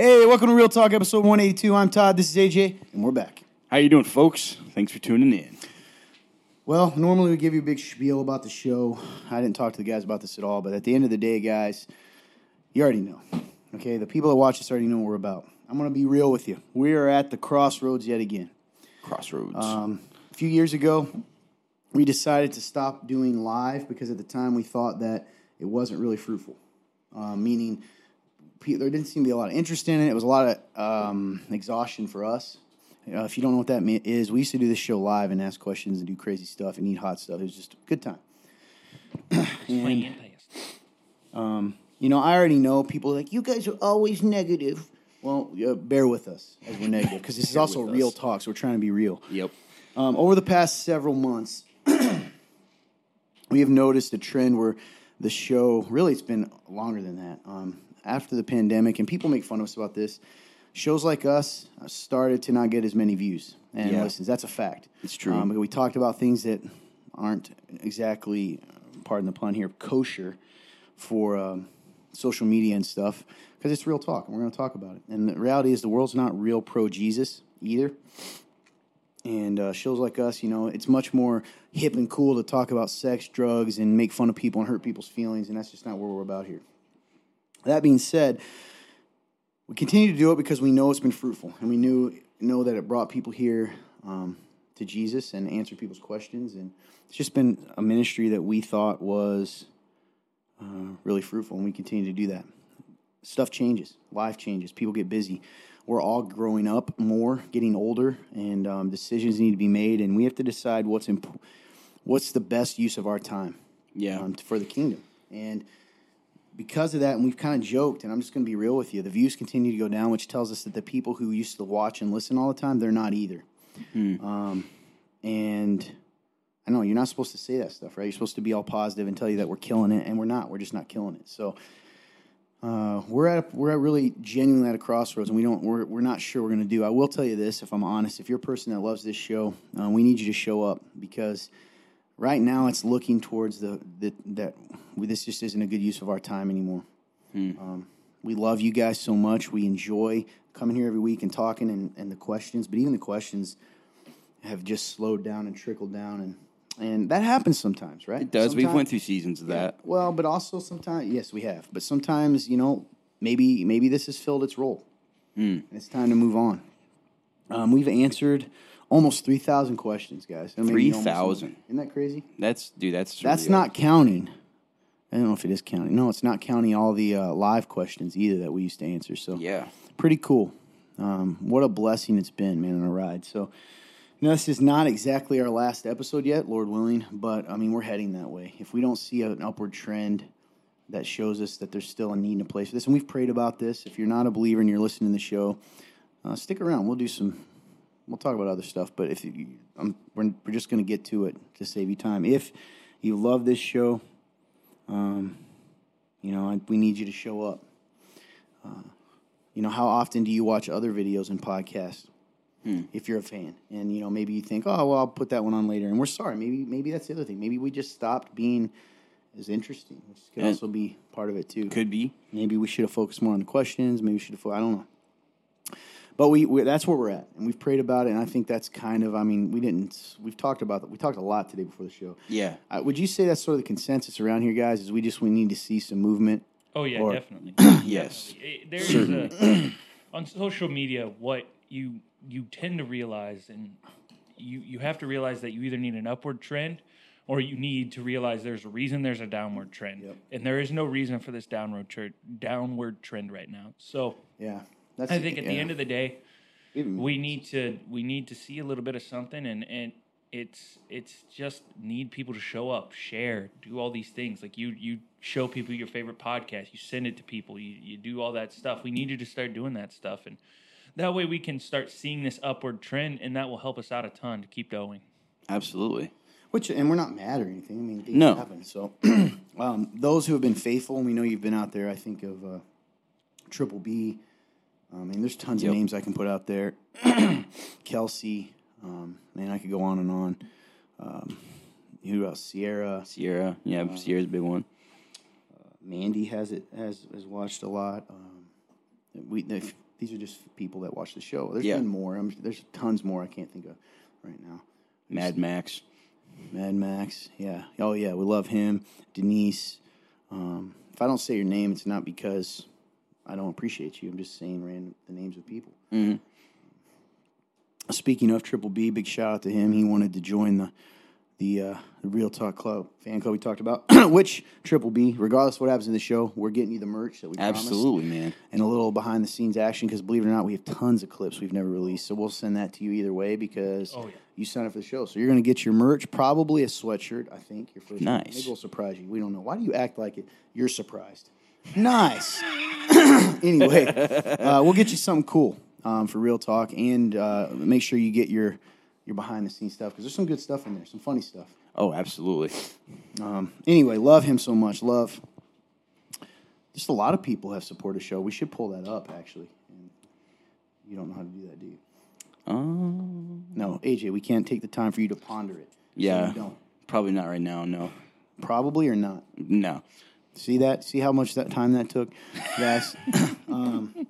Hey, welcome to Real Talk, episode 182. I'm Todd. This is AJ, and we're back. How you doing, folks? Thanks for tuning in. Well, normally we give you a big spiel about the show. I didn't talk to the guys about this at all, but at the end of the day, guys, you already know. Okay, the people that watch this already know what we're about. I'm going to be real with you. We are at the crossroads yet again. Crossroads. Um, a few years ago, we decided to stop doing live because at the time we thought that it wasn't really fruitful. Uh, meaning, pe- there didn't seem to be a lot of interest in it. It was a lot of um, exhaustion for us. Uh, if you don't know what that is, we used to do this show live and ask questions and do crazy stuff and eat hot stuff. It was just a good time. Playing Um, you know, I already know people like, you guys are always negative. Well, yeah, bear with us as we're negative because this is also real us. talk, so we're trying to be real. yep. Um, over the past several months, we have noticed a trend where the show really it's been longer than that. Um, after the pandemic, and people make fun of us about this, shows like us started to not get as many views and Yeah. listens. That's a fact. It's true. Um, we talked about things that aren't exactly, pardon the pun here, kosher for um, social media and stuff because it's real talk, and we're going to talk about it. And the reality is, the world's not real pro Jesus either and uh, shows like us, you know, it's much more hip and cool to talk about sex, drugs, and make fun of people and hurt people's feelings, and that's just not what we're about here. That being said, we continue to do it because we know it's been fruitful, and we knew know that it brought people here um, to Jesus and answered people's questions, and it's just been a ministry that we thought was uh, really fruitful, and we continue to do that stuff changes, life changes, people get busy. We're all growing up more, getting older, and um, decisions need to be made, and we have to decide what's imp- what's the best use of our time Yeah. um, for the kingdom. And because of that, and we've kind of joked, and I'm just going to be real with you, the views continue to go down, which tells us that the people who used to watch and listen all the time, they're not either. Um, and I know you're not supposed to say that stuff, right? You're supposed to be all positive and tell you that we're killing it, and we're not. We're just not killing it. So uh, we're at a, we're at really genuinely at a crossroads, and we don't we're, we're not sure we're going to do. I will tell you this, if I'm honest, if you're a person that loves this show, uh, we need you to show up because right now it's looking towards the, the that we, this just isn't a good use of our time anymore. Um, we love you guys so much. We enjoy coming here every week and talking and, and the questions, but even the questions have just slowed down and trickled down, and and that happens sometimes, right? It does. We've went through seasons of that. well, but also sometimes, yes, we have. But sometimes, you know, maybe maybe this has filled its role. Hmm. And it's time to move on. Um, we've answered almost three thousand questions, guys. I mean, 3,000. Isn't that crazy? That's dude. That's That's surreal. not counting. I don't know if it is counting. No, it's not counting all the uh, live questions either that we used to answer. So Yeah. pretty cool. Um, what a blessing it's been, man, on a ride. So, you know, this is not exactly our last episode yet, Lord willing, but I mean, we're heading that way. If we don't see an upward trend that shows us that there's still a need and a place for this, and we've prayed about this. If you're not a believer and you're listening to the show, uh, stick around. We'll do some. We'll talk about other stuff, but if you, I'm, we're, we're just going to get to it to save you time. If you love this show, um, you know, I, we need you to show up. You know, how often do you watch other videos and podcasts? If you're a fan, and you know, maybe you think, oh, well, I'll put that one on later, and we're sorry. Maybe, maybe that's the other thing. Maybe we just stopped being as interesting, which could Yeah. also be part of it too. Could be. Maybe we should have focused more on the questions. Maybe we should have. fo- I don't know. But we, we that's where we're at, and we've prayed about it, and I think that's kind of. I mean, we didn't. We've talked about that. We talked a lot today before the show. Yeah. Uh, would you say that's sort of the consensus around here, guys? Is we just we need to see some movement? Oh yeah, Or- definitely. Yes. Definitely. It- There's a, on social media what you you tend to realize, and you you have to realize that you either need an upward trend, or you need to realize there's a reason there's a downward trend, Yep. and there is no reason for this downward tre- downward trend right now. So Yeah, that's. I think at the end of the day, Even- we need to we need to see a little bit of something and and it's it's just need people to show up share do all these things like you you show people your favorite podcast you send it to people you, you do all that stuff we need you to start doing that stuff and that way we can start seeing this upward trend and that will help us out a ton to keep going Absolutely. Which and we're not mad or anything. I mean, things No. happen. So, um, those who have been faithful, and we know you've been out there. I think of uh, Triple B. I mean, there's tons Yep. of names I can put out there. Kelsey, um, man, I could go on and on. Um, who else? Sierra, Sierra. Yeah. Uh, Sierra's a big one. Mandy has it has has watched a lot. Um, we these are just people that watch the show. There's Yeah. been more. I'm, there's tons more I can't think of right now. Mad Max. Mad Max, yeah. Oh yeah, we love him. Denise. Um, if I don't say your name, it's not because I don't appreciate you. I'm just saying random the names of people. Speaking of Triple B, big shout out to him. He wanted to join the the, uh, the Real Talk Club fan club we talked about. Which Triple B, regardless of what happens in the show, we're getting you the merch that we promised Absolutely, man. and a little behind the scenes action because believe it or not, we have tons of clips we've never released. So we'll send that to you either way because Oh, yeah. you signed up for the show. So you're going to get your merch, probably a sweatshirt. I think your first. Nice. Maybe we'll surprise you. We don't know. Why do you act like it? You're surprised. Nice. anyway, uh, we'll get you something cool um, for real talk, and uh, make sure you get your your behind the scenes stuff because there's some good stuff in there, some funny stuff. Oh, absolutely. Um, anyway, love him so much. Love. Just a lot of people have supported the show. We should pull that up actually. You don't know how to do that, do you? Um, No, AJ, we can't take the time for you to ponder it. So yeah. don't. Probably not right now. No. Probably or not. No. See that? See how much that time that took, guys. um,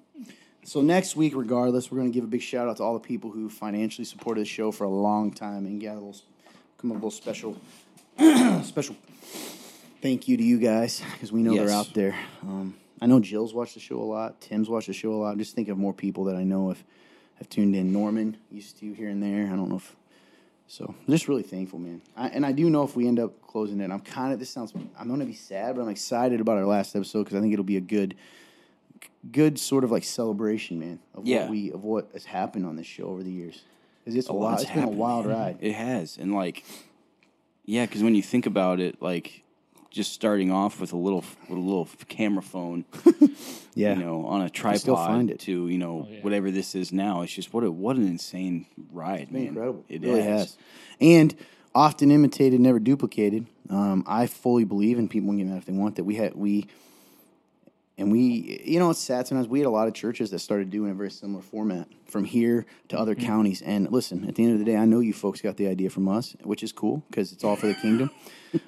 so next week, regardless, we're going to give a big shout out to all the people who financially supported the show for a long time and get a little, come a little special, special thank you to you guys because we know Yes. they're out there. Um, I know Jill's watched the show a lot. Tim's watched the show a lot. I'm just think of more people that I know have have tuned in. Norman used to here and there. I don't know if so. I'm just really thankful, man. I, and I do know if we end up closing it, I'm kind of. This sounds. I'm going to be sad, but I'm excited about our last episode because I think it'll be a good, good sort of like celebration, man, of Yeah. what we of what has happened on this show over the years. Because it's a, wild. lot's It's been a wild ride. It has, and like, yeah, because when you think about it, like, just starting off with a little with a little camera phone, Yeah. you know, on a tripod still find it. to you know yeah. whatever this is now. It's just what a what an insane ride, been man. incredible. It It really has. has. And often imitated, never duplicated. Um, I fully believe, and people can get mad if they want that we had we, and we, you know, it's sad sometimes. We had a lot of churches that started doing a very similar format from here to other Mm-hmm. counties. And listen, at the end of the day, I know you folks got the idea from us, which is cool because it's all for the kingdom.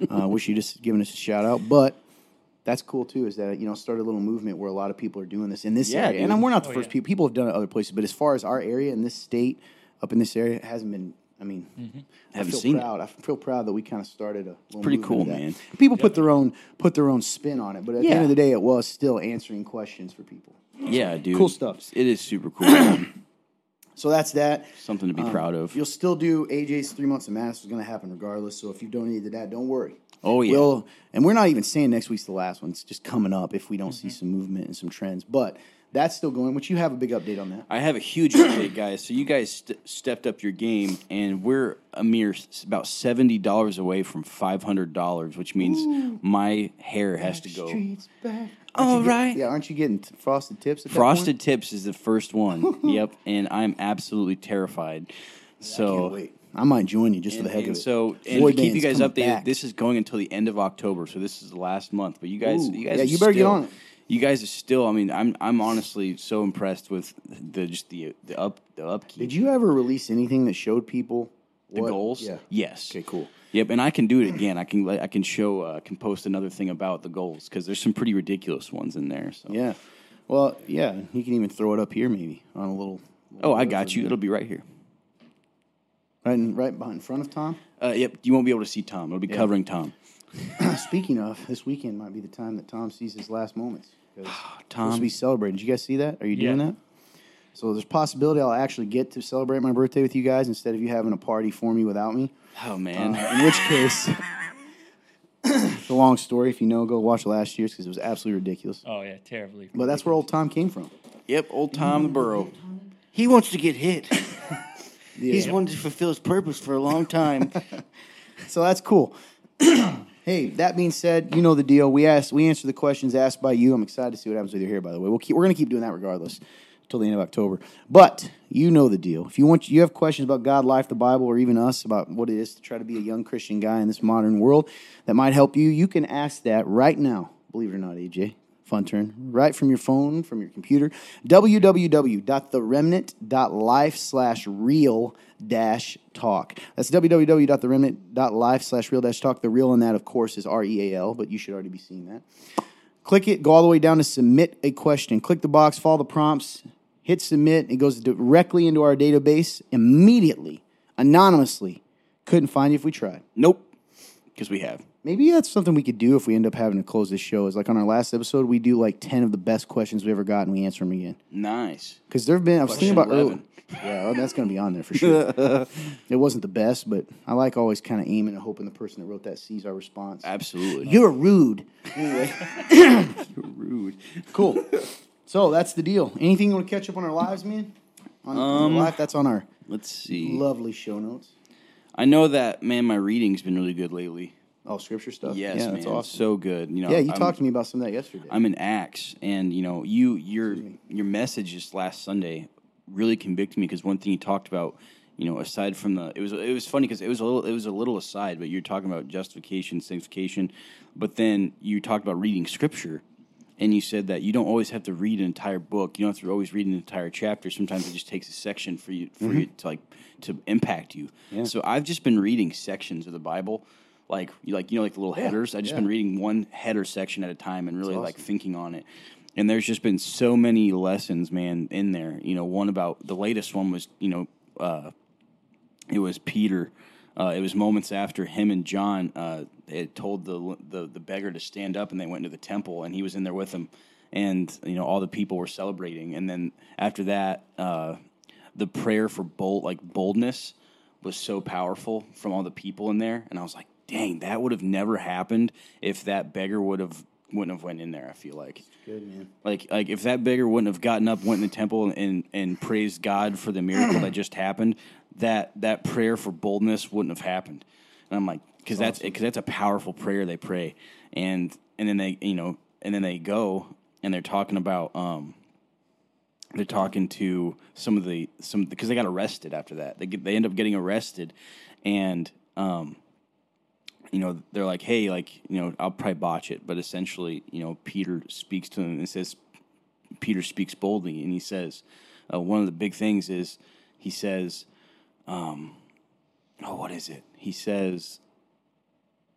uh, wish you just giving us a shout out, but. That's cool too. Is that you know started a little movement where a lot of people are doing this in this Yeah, area, dude. and we're not the Oh, first yeah. people. People have done it other places, but as far as our area in this state, up in this area, it hasn't been. I mean, I Haven't feel seen it. proud. I feel proud that we kind of started a little pretty cool, that. man. People put their own put their own spin on it, but at the end of the day, it was still answering questions for people. Yeah, dude. Cool stuff. It is super cool. So that's that. Something to be proud of. You'll still do AJ's three months of mass is going to happen regardless. So if you donated to that, don't worry. Oh yeah. We'll, and we're not even saying next week's the last one. It's just coming up if we don't Mm-hmm. see some movement and some trends. But that's still going. Which you have a big update on that. I have a huge update, guys. So you guys st- stepped up your game, and we're a mere s- about seventy dollars away from five hundred dollars, which means my hair has to go. Streets back. All you get- right. yeah, aren't you getting t- frosted tips? Frosted? Tips is the first one. yep, and I'm absolutely terrified. So Can't wait. I might join you just for the heck and of it. so, and Boy to keep you guys updated, back. this is going until the end of October, so this is the last month. But you guys, Ooh, you guys, yeah, you better get on it. You guys are still. I mean, I'm I'm honestly so impressed with the just the the up the upkeep. Did you ever release anything that showed people the what- goals? Yeah. Yes. Okay, cool. Yep, and I can do it again. I can I can show uh, can post another thing about the goals because there's some pretty ridiculous ones in there. So. Yeah. Well, yeah, you can even throw it up here maybe on a little. Oh, I got you. It'll be right here. Right, in, right behind in front of Tom. Uh, yep, you won't be able to see Tom. It'll be covering Tom. Speaking of, this weekend might be the time that Tom sees his last moments. Tom. be celebrating. Did you guys see that? Are you doing Yeah. that? So there's a possibility I'll actually get to celebrate my birthday with you guys instead of you having a party for me without me. Oh Uh, man. in which case, it's a long story. If you know, go watch last year's because it was absolutely ridiculous. Oh yeah, terribly. But that's where old Tom came from. Yep, old Tom the Burro. He wants to get hit. He's Yeah. wanted to fulfill his purpose for a long time. So that's cool. hey, that being said, you know the deal. We asked, we answer the questions asked by you. I'm excited to see what happens with your hair. By the way, we'll keep, we're going to keep doing that regardless until the end of October. But you know the deal. If you want, you have questions about God, life, the Bible, or even us about what it is to try to be a young Christian guy in this modern world that might help you. You can ask that right now. Believe it or not, AJ. Fun turn. Right from your phone, from your computer. www.theremnant.life slash real dash talk. That's www.theremnant.life slash real dash talk. The real in that, of course, is R E A L, but you should already be seeing that. Click it, go all the way down to submit a question. Click the box, follow the prompts, hit submit. It goes directly into our database immediately, anonymously. Couldn't find you if we tried. Nope, because we have. Maybe that's something we could do if we end up having to close this show. Is like on our last episode, we do like ten of the best questions we ever got, and we answer them again. Nice. Because there have been, I was thinking about Question earlier. Yeah, well, that's going to be on there for sure. it wasn't the best, but I like always kind of aiming and hoping the person that wrote that sees our response. Absolutely. You're rude. Anyway, You're rude. cool. So that's the deal. Anything you want to catch up on our lives, man? On, on Um, life, that's on our Let's see. lovely show notes. I know that man. My reading's been really good lately. Oh, scripture stuff. Yes, yeah, man. that's awesome. So good. You know. yeah, you I'm- talked to me about some of that yesterday. I'm in Acts, and you know, you your your message just last Sunday really convicted me because one thing you talked about, you know, aside from the it was it was funny because it was a little it was a little aside, but you're talking about justification, sanctification, but then you talked about reading scripture, and you said that you don't always have to read an entire book. You don't have to always read an entire chapter. Sometimes it just takes a section for you for mm-hmm. you to like to impact you. Yeah. So I've just been reading sections of the Bible. Like you like you know like the little headers. I've just yeah. been reading one header section at a time and really like thinking on it. And there's just been so many lessons, man, in there. You know, one about the latest one was, you know, uh, it was Peter. Uh, it was moments after him and John uh, had told the, the the beggar to stand up, and they went into the temple, and he was in there with them, and you know all the people were celebrating. And then after that, uh, the prayer for bold like boldness was so powerful from all the people in there, and I was like, dang, that would have never happened if that beggar would have wouldn't have went in there. I feel like. Good man. Like like if that beggar wouldn't have gotten up, went in the temple, and and praised God for the miracle that just happened, that that prayer for boldness wouldn't have happened. And I'm like, because that's because that's a powerful prayer they pray, and and then they you know and then they go and they're talking about um they're talking to some of the some because they got arrested after that. They get, they end up getting arrested, and um you know, they're like, hey, like, you know, I'll probably botch it, but essentially, you know, Peter speaks to him and says, Peter speaks boldly, and he says, uh, one of the big things is, he says, um, oh, what is it? He says,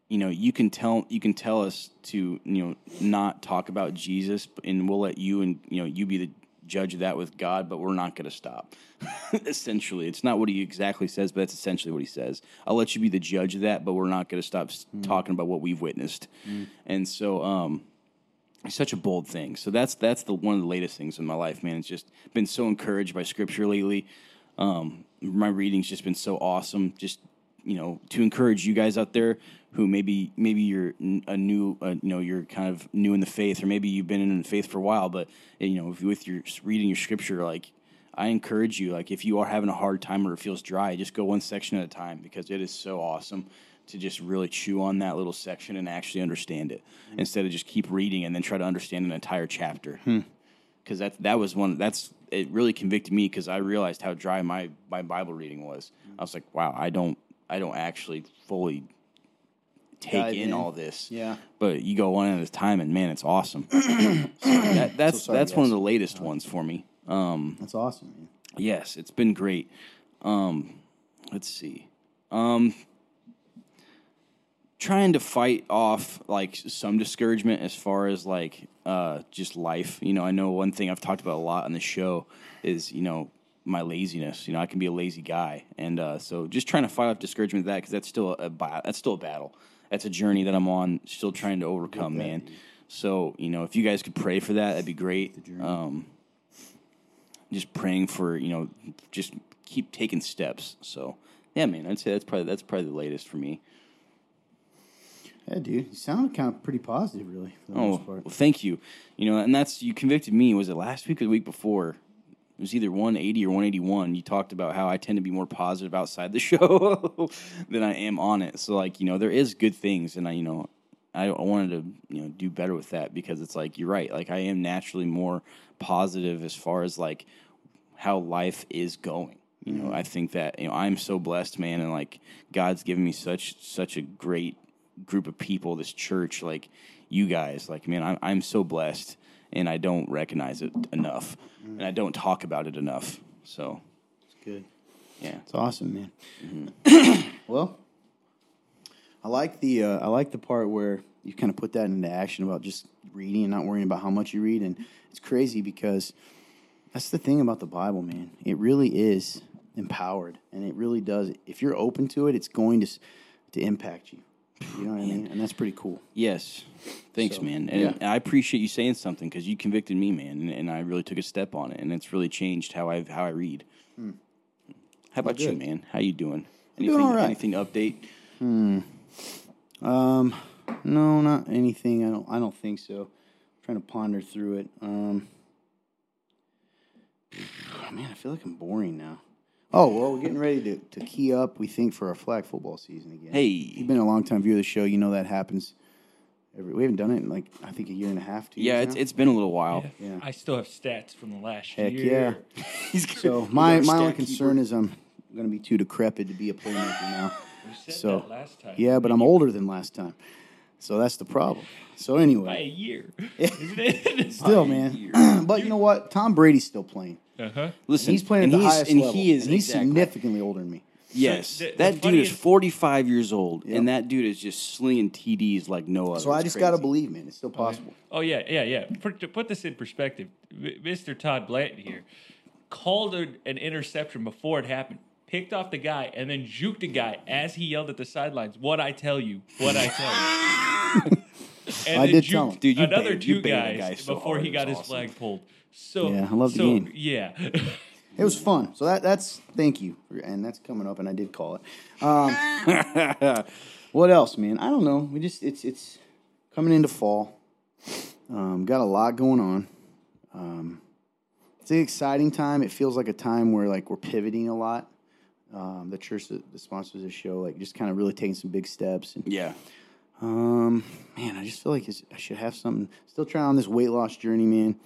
you know, you can tell you can tell us to you know not talk about Jesus, and we'll let you and you know you be the judge that with God, but we're not going to stop. essentially, it's not what he exactly says, but that's essentially what he says. I'll let you be the judge of that, but we're not going to stop s talking about what we've witnessed. And so, um, it's such a bold thing. So that's that's the one of the latest things in my life, man. It's just been so encouraged by Scripture lately. Um, my reading's just been so awesome. Just you know, to encourage you guys out there who maybe maybe you're a new, uh, you know, you're kind of new in the faith, or maybe you've been in the faith for a while, but you know, if- with your reading your Scripture, like I encourage you, like if you are having a hard time or it feels dry, just go one section at a time because it is so awesome to just really chew on that little section and actually understand it mm-hmm. instead of just keep reading and then try to understand an entire chapter. Hmm. Because that that was one that's it really convicted me because I realized how dry my my Bible reading was. Mm-hmm. I was like, wow, I don't I don't actually fully take Dive in, in. all this. Yeah. But you go one at a time, and man, it's awesome. so that, that's sorry, that's one of the latest ones for me. Um, That's awesome, man. Yes, it's been great. Um, let's see. Um, trying to fight off like some discouragement as far as like uh, just life. You know, I know one thing I've talked about a lot on the show is you know my laziness. You know, I can be a lazy guy, and uh, so just trying to fight off discouragement with that because that's still a that's still a battle. That's a journey that I'm on, still trying to overcome, man. So you know, if you guys could pray for that, that'd be great. Um, just praying for you know just keep taking steps so yeah man i'd say that's probably that's probably the latest for me Yeah, dude. You sound kind of pretty positive, really, for the oh most part. well, thank you you know and that's you convicted me was it last week or the week before it was either 180 or 181 you talked about how i tend to be more positive outside the show than i am on it. So like you know there is good things and i you know I I wanted to you know do better with that because it's like you're right. Like I am naturally more positive as far as like how life is going. You know, mm-hmm. I think that you know I'm so blessed, man, and like God's given me such such a great group of people. This church, like you guys, like man, I'm I'm so blessed, and I don't recognize it enough, and I don't talk about it enough. So It's good. yeah, It's awesome, man. Mm-hmm. well, I like the uh, I like the part where you kind of put that into action about just reading and not worrying about how much you read, and it's crazy because That's the thing about the Bible, man. It really is empowered, and it really does. If you're open to it, it's going to to impact you. You know what I mean? And that's pretty cool. Yes. Thanks, So, man. And yeah. I appreciate you saying something because you convicted me, man, and, and I really took a step on it, and it's really changed how I how I read. How about you, man? How you doing? doing Anything? all right. Anything to update? Um, no, not anything. I don't. I don't think so. I'm trying to ponder through it. Um, man, I feel like I'm boring now. Oh well, we're getting ready to, to key up. We think for our flag football season again. Hey. you've been a long time viewer of the show. You know that happens. Every, we haven't done it in like I think a year and a half. Two Yeah, it's now? it's been a little while. Yeah. I still have stats from the last Heck year. yeah. He's So my my only concern is I'm going to be too decrepit to be a playmaker now. We said So that last time. yeah, but I'm older than last time, so that's the problem. So anyway, by a year, isn't it? still man, but you know what? Tom Brady's still playing. Uh huh. Listen, He's playing at the he's, highest and level. he is and he's exactly- significantly older than me. Yes, the- the that dude is 45 years old, and that dude is just slinging TDs like no other. So I It's just got to believe, man, it's still possible. Oh yeah, yeah, yeah. Put, to put this in perspective, Mr. Todd Blanton here called a, an interception before it happened, picked off the guy, and then juked the guy as he yelled at the sidelines. What I tell you, what I tell you. and I then did tell juked him. Dude, you another baited- you two baited that guys guy so before hard, he got his awesome. flag pulled. So Yeah, I love the game. Yeah. It was fun. So that that's thank you, and that's coming up, and I did call it. Um, what else, man? I don't know. We just it's it's coming into fall. Um, got a lot going on. Um, it's an exciting time. It feels like a time where like we're pivoting a lot. Um, the church that, that sponsors this show, like just kind of really taking some big steps. And Yeah, um, man, I just feel like it's, I should have something. Still trying on this weight loss journey, man.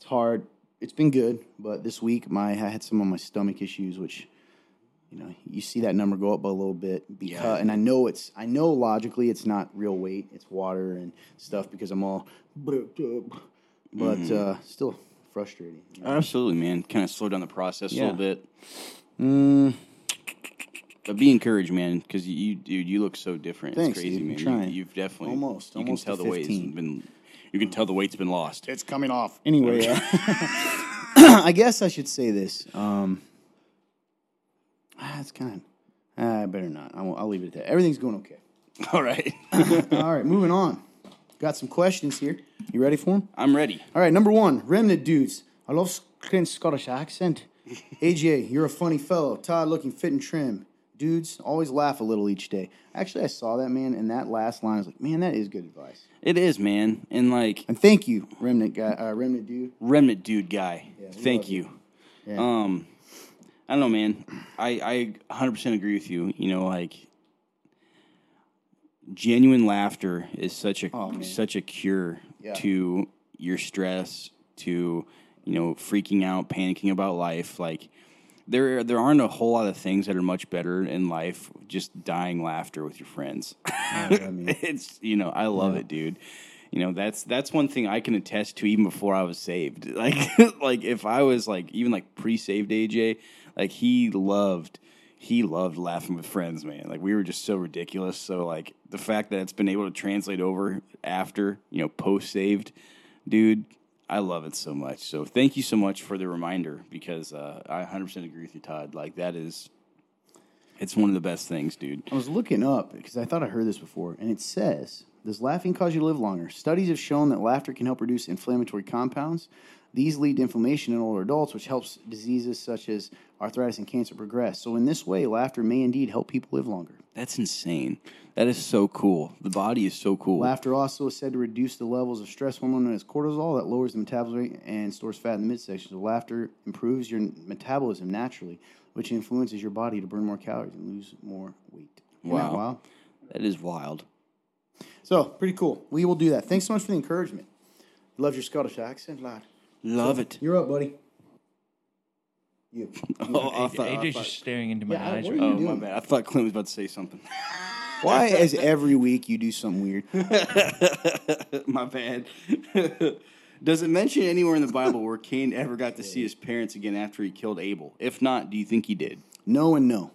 It's hard. It's been good, but this week my I had some of my stomach issues, which you know you see that number go up a little bit because, Yeah. and I know it's I know logically it's not real weight, it's water and stuff because I'm all, but uh, still frustrating. you know? absolutely, man. Kind of slow down the process a little bit, Mm, but be encouraged, man, because you, dude, you look so different. Thanks, it's crazy, dude. Man. trying. You, have definitely Almost. You Almost can tell the weight's 15. been. You can tell the weight's been lost. It's coming off. Anyway, uh, I guess I should say this. Um, ah, it's kind of. I better not. I won't, I'll leave it at that. Everything's going okay. All right, All right, moving on. Got some questions here. You ready for them? I'm ready. All right, number one, remnant dudes. I love Clint's Scottish accent. AJ, you're a funny fellow. Todd, looking fit and trim. Dudes, always laugh a little each day. Actually, I saw that man, and that last line I was like, man, that is good advice. It is, man, and like And thank you, remnant guy, uh, remnant dude. remnant dude guy. we Thank you. Yeah. Um, I don't know, man. I I 100% agree with you. You know, like genuine laughter is such a Oh, such a cure Yeah. to your stress, to you know, freaking out, panicking about life. Like there there aren't a whole lot of things that are much better in life. Just dying laughter with your friends. I mean, it's you know I love it, dude. You know that's that's one thing I can attest to even before I was saved. Like like if I was like even like pre-saved AJ, like he loved he loved laughing with friends, man. Like we were just so ridiculous. So like the fact that it's been able to translate over after you know post-saved, dude. I love it so much. So thank you so much for the reminder because uh, I 100% agree with you, Todd. Like that is, it's one of the best things, dude. I was looking up because I thought I heard this before, and it says, "Does laughing cause you to live longer?" Studies have shown that laughter can help reduce inflammatory compounds. These lead to inflammation in older adults, which helps diseases such as arthritis and cancer progress. So, in this way, laughter may indeed help people live longer. That's insane. That is so cool. The body is so cool. Laughter also is said to reduce the levels of stress hormone known as cortisol that lowers the metabolism rate and stores fat in the midsection. So, laughter improves your metabolism naturally, which influences your body to burn more calories and lose more weight. Isn't that Wow. wild? That is wild. So, pretty cool. We will do that. Thanks so much for the encouragement. Love your Scottish accent, lad. Love it. You're up, buddy. You. Oh, I thought, I AJ's thought- just staring into my Yeah, eyes what right are you oh now. my doing? bad. I thought Clint was about to say something. Why is every week you do something weird? my bad. Does it mention anywhere in the Bible where Cain ever got to see his parents again after he killed Abel? If not, do you think he did? No and no.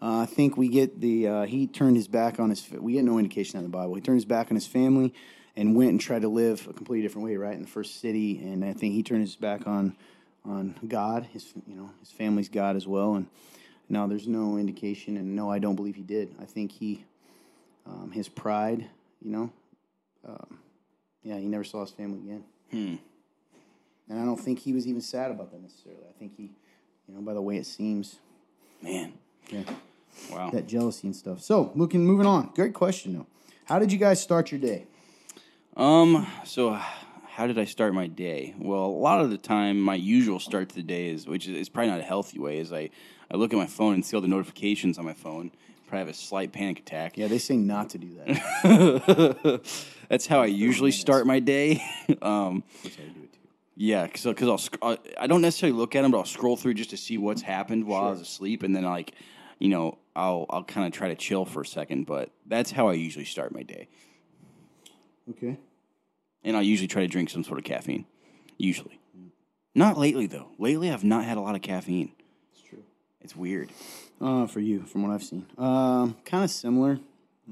Uh, I think we get the uh, he turned his back on his. We get no indication in the Bible. He turned his back on his family and went and tried to live a completely different way, right in the first city. And I think he turned his back on on God. His you know his family's God as well, and now there's no indication, and no, I don't believe he did. I think he um, his pride, you know, um, yeah, he never saw his family again. Hmm. And I don't think he was even sad about that necessarily. I think he, you know, by the way it seems, Man. yeah, Wow. that jealousy and stuff. So, looking, moving on. Great question though. How did you guys start your day? Um. So, how did I start my day? Well, a lot of the time, my usual start to the day is, which is, is probably not a healthy way, is I I look at my phone and see all the notifications on my phone. Probably have a slight panic attack. Yeah, they say not to do that. That's how I usually start my day. um, That's how you do it too. yeah, because because I'll sc- I- I don't necessarily look at them, but I'll scroll through just to see what's happened while I was asleep, and then like, you know, I'll I'll kind of try to chill for a second. But that's how I usually start my day, Okay. and I'll usually try to drink some sort of caffeine. Usually, not lately though. Lately, I've not had a lot of caffeine. It's true. It's weird. Uh, for you, from what I've seen, um, kind of similar.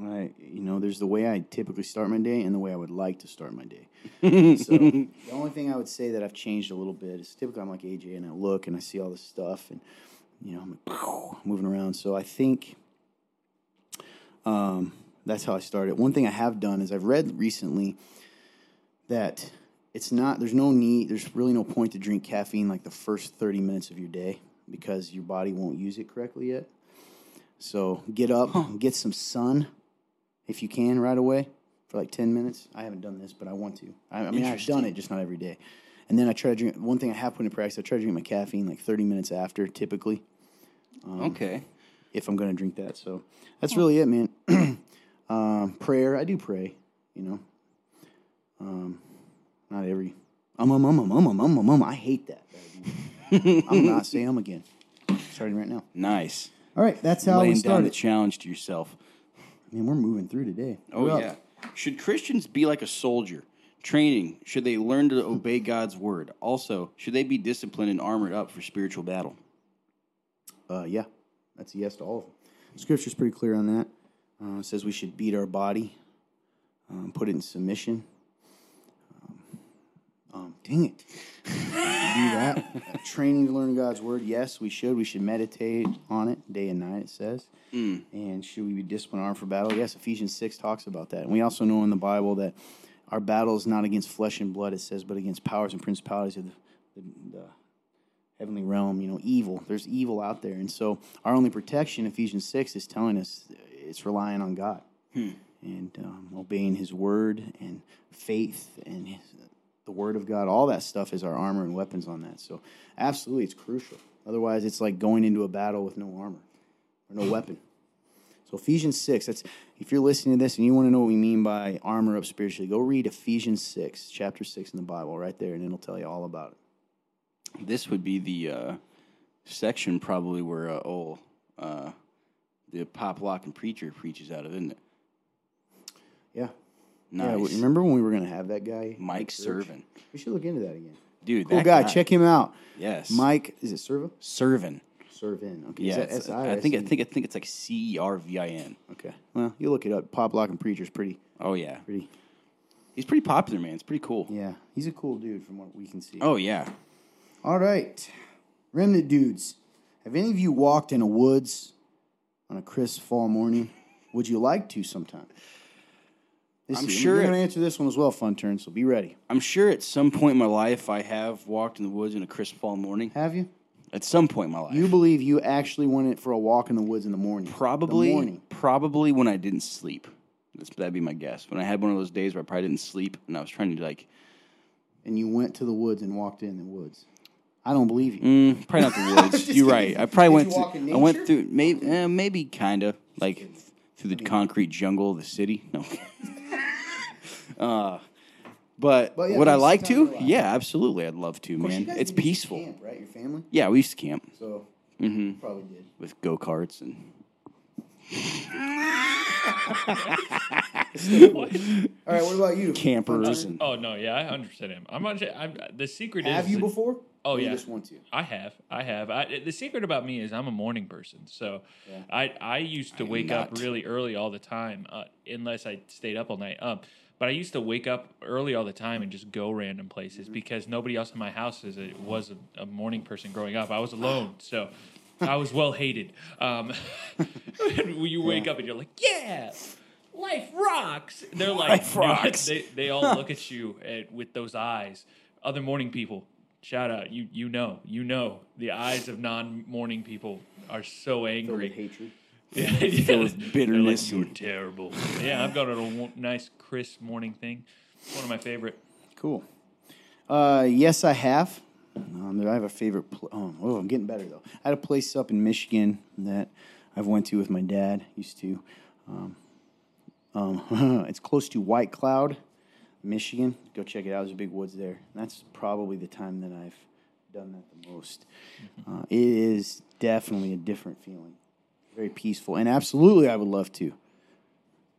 I, you know, there's the way I typically start my day and the way I would like to start my day. so the only thing I would say that I've changed a little bit is typically I'm like AJ and I look and I see all this stuff and you know I'm moving around. So I think um, that's how I started. One thing I have done is I've read recently that it's not there's no need there's really no point to drink caffeine like the first 30 minutes of your day because your body won't use it correctly yet. So get up, get some sun if you can right away for like 10 minutes. I haven't done this, but I want to. I, I mean, I've done it, just not every day. And then I try to drink. One thing I have put in practice, I try to drink my caffeine like 30 minutes after, typically, okay. if I'm going to drink that. So that's really it, man. um, prayer, I do pray, you know. Um, not every. Um, um, um, um, um, um, um, um, um. I hate that. I'm not saying um again. Starting right now. Nice. All right, that's how we Laying down the started. challenge to yourself. Man, we're moving through today. Oh We're up. yeah. Should Christians be like a soldier? Training. Should they learn to obey God's word? Also, should they be disciplined and armored up for spiritual battle? Uh, yeah, that's a yes to all of them. Scripture's pretty clear on that. Uh, it says we should beat our body, um, put it in submission. Um, um, dang it. do that. Uh, training to learn God's word. Yes, we should. We should meditate on it day and night, it says. And should we be disciplined armed for battle? Yes, Ephesians 6 talks about that. And we also know in the Bible that our battle is not against flesh and blood, it says, but against powers and principalities of the, the, the heavenly realm, you know, evil. There's evil out there. And so our only protection, Ephesians 6, is telling us it's relying on God and um, obeying his word and faith and his, the word of God. All that stuff is our armor and weapons on that. So absolutely, it's crucial. Otherwise, it's like going into a battle with no armor or no weapon. So Ephesians 6, that's if you're listening to this and you want to know what we mean by armor up spiritually, go read Ephesians 6, chapter 6 in the Bible right there, and it'll tell you all about it. This would be the uh, section probably where uh, old uh, the pop lock and preacher preaches out of, isn't it? Yeah. Nice. Yeah, remember when we were going to have that guy? Mike? Servin. We should look into that again. Dude, Cool that guy. Check him out. Yes. Mike, is it Serva? Servin. Servin. Okay. Yeah, Is that it's- S-I I think I think I think it's like C E R V I N. Okay. Well, you look it up. Pop Lock and Preacher's pretty, Oh yeah, pretty. he's pretty popular, man. It's pretty cool. Yeah, he's a cool dude from what we can see. Oh yeah. All right, remnant dudes. Have any of you walked in a woods on a crisp fall morning? Would you like to sometime? This I'm is- sure you're it- to answer this one as well, fun turn. So be ready. I'm sure at some point in my life I have walked in the woods in a crisp fall morning. Have you? At some point in my life. You believe you actually went it for a walk in the woods in the morning? probably The morning. probably when I didn't sleep. That's, that'd be my guess. When I had one of those days where I probably didn't sleep and I was trying to like and you went to the woods and walked in the woods. I don't believe you. mm, probably not the woods. You're right. I probably went you walk in through I went through maybe eh, maybe kind of like through the concrete jungle of the city. No. uh but, But yeah, would I thanks like for telling to? me about Yeah, absolutely. I'd love to, Of course, you man. guys It's did used to peaceful. Camp, right? Your family. Yeah, we used to camp So Mhm. probably did. with go karts and All right. What about you? campers and Oh no, yeah, I understand him. I'm not. I'm, the secret is Have you before? Oh Or you yeah, just want to. I have, I have. I, the secret about me is I'm a morning person, so Yeah. I I used to I'm wake up not. really early all the time, uh, unless I stayed up all night. Um, but I used to wake up early all the time and just go random places Mm-hmm. because nobody else in my house is a, was a, a morning person growing up. I was alone, so I was well hated. Um, when you wake up and you're like, yeah. Life rocks. They're like, Life rocks. They, they all look at you and, with those eyes. Other morning people, shout out. You you know you know the eyes of non morning people are so Filled with angry. hatred. Yeah, Filled with They're like, You're terrible. Yeah, I've got a w- nice crisp morning thing. One of my favorite. Cool. Uh, yes, I have. Um, I have a favorite. Pl- oh, oh, I'm getting better though. I had a place up in Michigan that I've went to with my dad. Used to. Um, um, it's close to White Cloud, Michigan. Go check it out. There's a big woods there. That's probably the time that I've done that the most. Uh, it is definitely a different feeling. Very peaceful, and absolutely, I would love to.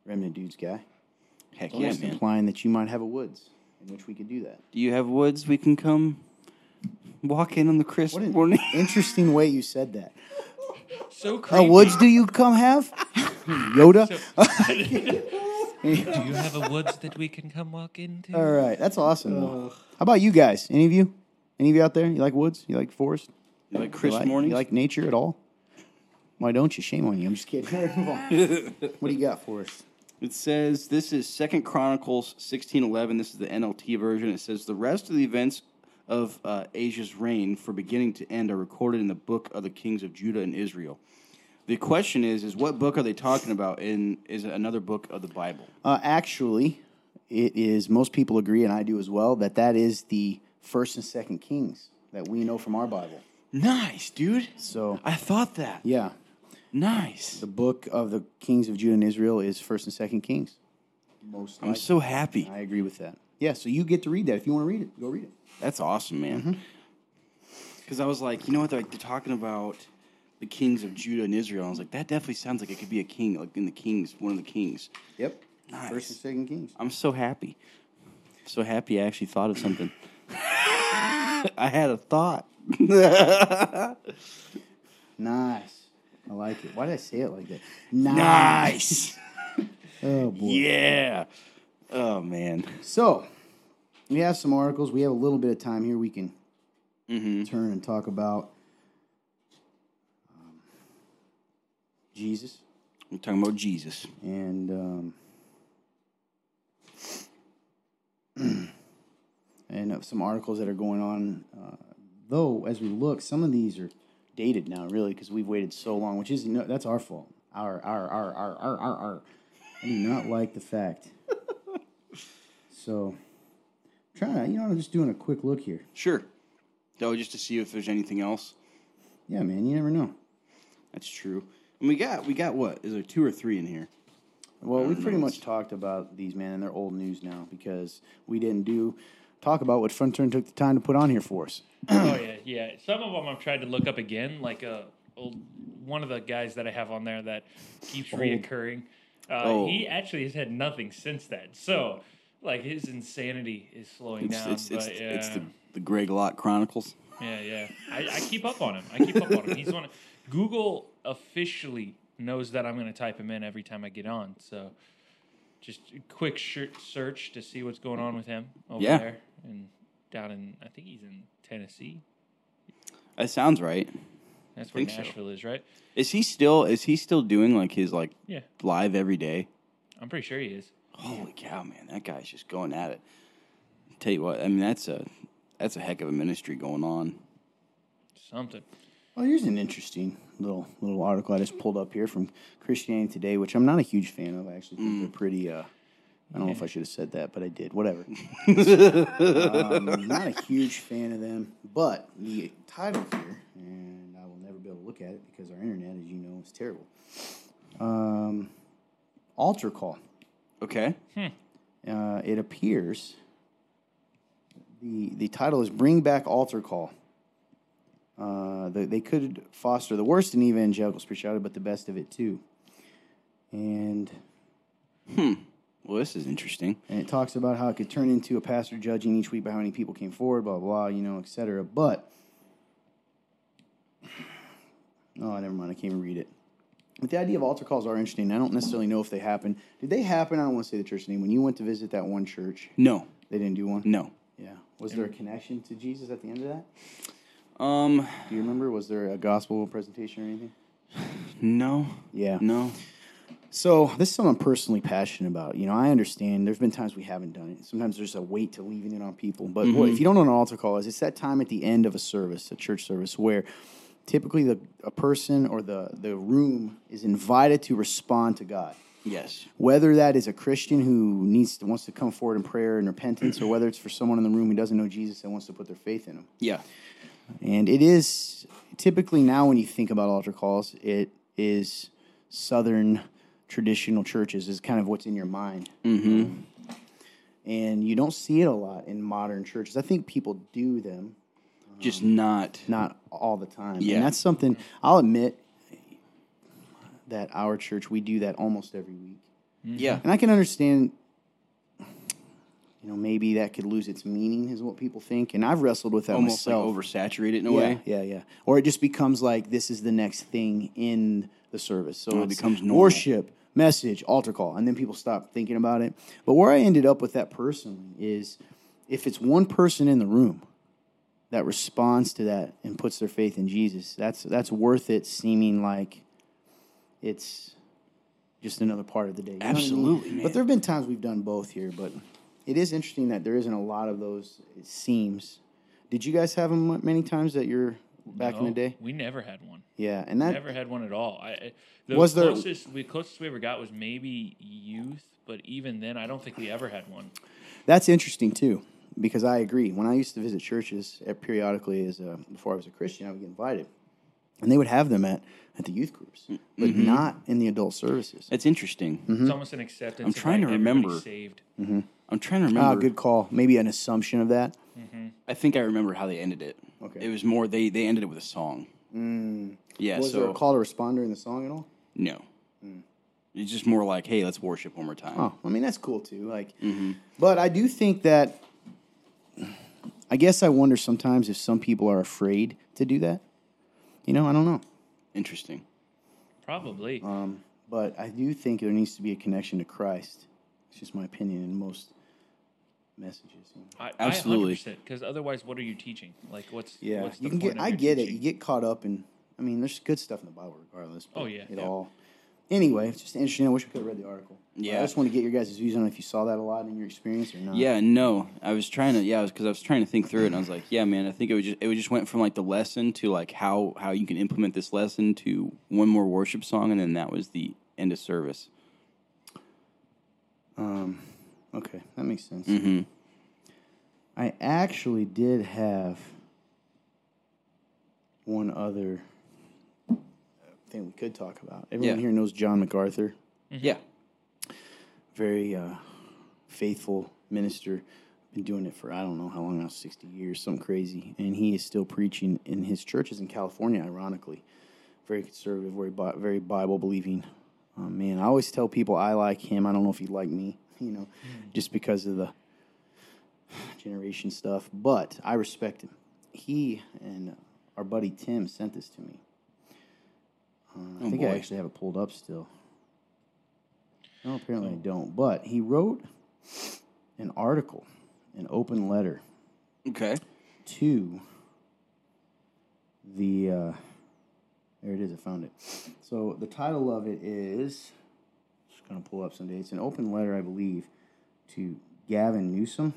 Remnant dudes guy. Heck yeah, Almost man. implying that you might have a woods in which we could do that. Do you have woods we can come walk in on the crisp What an morning? interesting way you said that. So Uh, creepy. woods do you come have? Yoda? Do you have a woods that we can come walk into? All right, that's awesome. though. How about you guys? Any of you? Any of you out there? You like woods? You like forest? You like You crisp like, mornings? you like nature at all? Why don't you? Shame on you. I'm just kidding. All right, move on. what do you got for us? It says this is Second Chronicles sixteen eleven. This is the NLT version. It says the rest of the events of uh, Asa's reign, from beginning to end, are recorded in the book of the kings of Judah and Israel. The question is, is what book are they talking about? And is it another book of the Bible? Uh, actually, it is. Most people agree, and I do as well, that that is the first and second Kings that we know from our Bible. Nice, dude. So, I thought that. yeah, Nice. the book of the kings of Judah and Israel is first and second Kings. Most I'm likely. so happy. I agree with that. Yeah, so you get to read that if you want to read it. Go read it. That's awesome, man. Mm-hmm. Because I was like, you know what? They're, like, they're talking about the kings of Judah and Israel. I was like, that definitely sounds like it could be a king, like in the kings, one of the kings. Yep. Nice. First and second Kings. I'm so happy. So happy I actually thought of something. I had a thought. Nice. I like it. Why did I say it like that? Nice. Nice. Oh boy. yeah. Oh man. So we have some articles. We have a little bit of time here. We can Mm-hmm. turn and talk about um, Jesus We're talking about Jesus. and um, and uh, some articles that are going on. Uh, though, as we look, some of these are dated now, really, because we've waited so long. Which is no, that's our fault. Our our our our our our. our. I do not like the fact. so, trying to you know, I'm just doing a quick look here. Sure. Oh, just to see if there's anything else. Yeah, man, you never know. That's true. And we got we got what? Is there two or three in here? Well, we pretty much talked about these, man, and they're old news now because we didn't do talk about what Front Turn took the time to put on here for us. oh yeah, yeah. Some of them I've tried to look up again, like uh, old, one of the guys that I have on there that keeps reoccurring. Uh, Oh. He actually has had nothing since that. So, like his insanity is slowing It's down. it's it's, yeah, it's the the Greg Locke Chronicles. yeah, yeah. I, I keep up on him. I keep up on him. He's one. Google officially knows that I'm going to type him in every time I get on. So, just a quick shir- search to see what's going on with him over Yeah. there and down in. I think he's in Tennessee. That sounds right. That's where Think so. Nashville is, right? Is he still is he still doing like his like Yeah, live every day? I'm pretty sure he is. Holy cow, man! That guy's just going at it. Tell you what, I mean that's a that's a heck of a ministry going on. Something. Well, here's an interesting little little article I just pulled up here from Christianity Today, which I'm not a huge fan of. I actually think they're pretty. Uh, I don't know if I should have said that, but I did. Whatever. um, not a huge fan of them, but the title here, and I will never be able to look at it because our internet, as you know, is terrible. Um, altar call. Okay. Uh, it appears the the title is "Bring Back Altar Call." Uh, they, they could foster the worst in evangelical spirituality, but the best of it too. And hmm, Well, this is interesting. and it talks about how it could turn into a pastor judging each week by how many people came forward, blah blah, blah you know, etc. But oh, never mind, I can't even read it. But the idea of altar calls are interesting. I don't necessarily know if they happen. Did they happen? I don't want to say the church name. When you went to visit that one church, No, they didn't do one. no. Yeah. Was there a connection to Jesus at the end of that? Um, Do you remember? Was there a gospel presentation or anything? no, Yeah. no. So this is something I'm personally passionate about. You know, I understand there's been times we haven't done it. Sometimes there's a weight to leaving it on people. But what, if you don't know what an altar call is, it's that time at the end of a service, a church service, where typically the a person or the the room is invited to respond to God. Yes. Whether that is a Christian who needs to, wants to come forward in prayer and repentance, or whether it's for someone in the room who doesn't know Jesus and wants to put their faith in Him. Yeah. And it is typically now when you think about altar calls, it is Southern traditional churches is kind of what's in your mind. Mm-hmm. and you don't see it a lot in modern churches. I think people do them, Just not. not all the time. Yeah. And that's something I'll admit that our church, we do that almost every week. Yeah. And I can understand, know, maybe that could lose its meaning, is what people think. And I've wrestled with that Almost like myself. oversaturated in a yeah, way. Yeah, yeah. Or it just becomes like this is the next thing in the service. So Oh, it becomes normal. worship, message, altar call, and then people stop thinking about it. But where I ended up with that personally is if it's one person in the room that responds to that and puts their faith in Jesus, that's that's worth it seeming like it's just another part of the day. You know I mean? Absolutely. But there have been times we've done both here, but it is interesting that there isn't a lot of those. It seems. Did you guys have them many times that you're back in the day? we never had one. Yeah, and that Never had one at all. I, the Was there- closest we closest we ever got was maybe youth, but even then, I don't think we ever had one. that's interesting too, because I agree. When I used to visit churches uh, periodically, as a, before I was a Christian, I would get invited, and they would have them at at the youth groups, but Mm-hmm. not in the adult services. It's interesting. Mm-hmm. It's almost an acceptance. I'm trying to remember. Saved. Mm-hmm. I'm trying to remember. Ah, remember. good call. Maybe an assumption of that. Mm-hmm. I think I remember how they ended it. Okay. It was more they they ended it with a song. Mm. Yeah. Was so there a call to responder in the song at all? no. Mm. It's just more like, hey, let's worship one more time. Oh, I mean that's cool too. Like, but I do think that. I guess I wonder sometimes if some people are afraid to do that. You know, I don't know. Interesting. Probably. Um, but I do think there needs to be a connection to Christ. It's just my opinion in most messages. you know. I, absolutely. Because otherwise, what are you teaching? Like, what's Yeah, What's the you can point get. I your get it. You get caught up in. I mean, there's good stuff in the Bible, regardless. But Oh, yeah, it yeah. all. Anyway, it's just interesting. I wish we could have read the article. Yeah. I just want to get your guys' views on if you saw that a lot in your experience or not. Yeah, no. I was trying to yeah, because I was trying to think through it and I was like, yeah, man, I think it would just it would just went from like the lesson to like how how you can implement this lesson to one more worship song and then that was the end of service. Um, okay, that makes sense. Mhm. I actually did have one other thing we could talk about. Everyone Yeah. here knows John MacArthur, Yeah. very uh, faithful minister. Been doing it for I don't know how long now, sixty years, something crazy, and he is still preaching in his churches in California. Ironically, very conservative, very Bi- very Bible believing. Um, man, I always tell people I like him. I don't know if he like me, you know, just because of the generation stuff. But I respect him. He and our buddy Tim sent this to me. Uh, I Oh, think I actually have it pulled up still. No, apparently I don't. But he wrote an article, an open letter Okay. to the. Uh, there it is. I found it. So the title of it is. Just gonna pull up some dates. An open letter, I believe, to Gavin Newsom.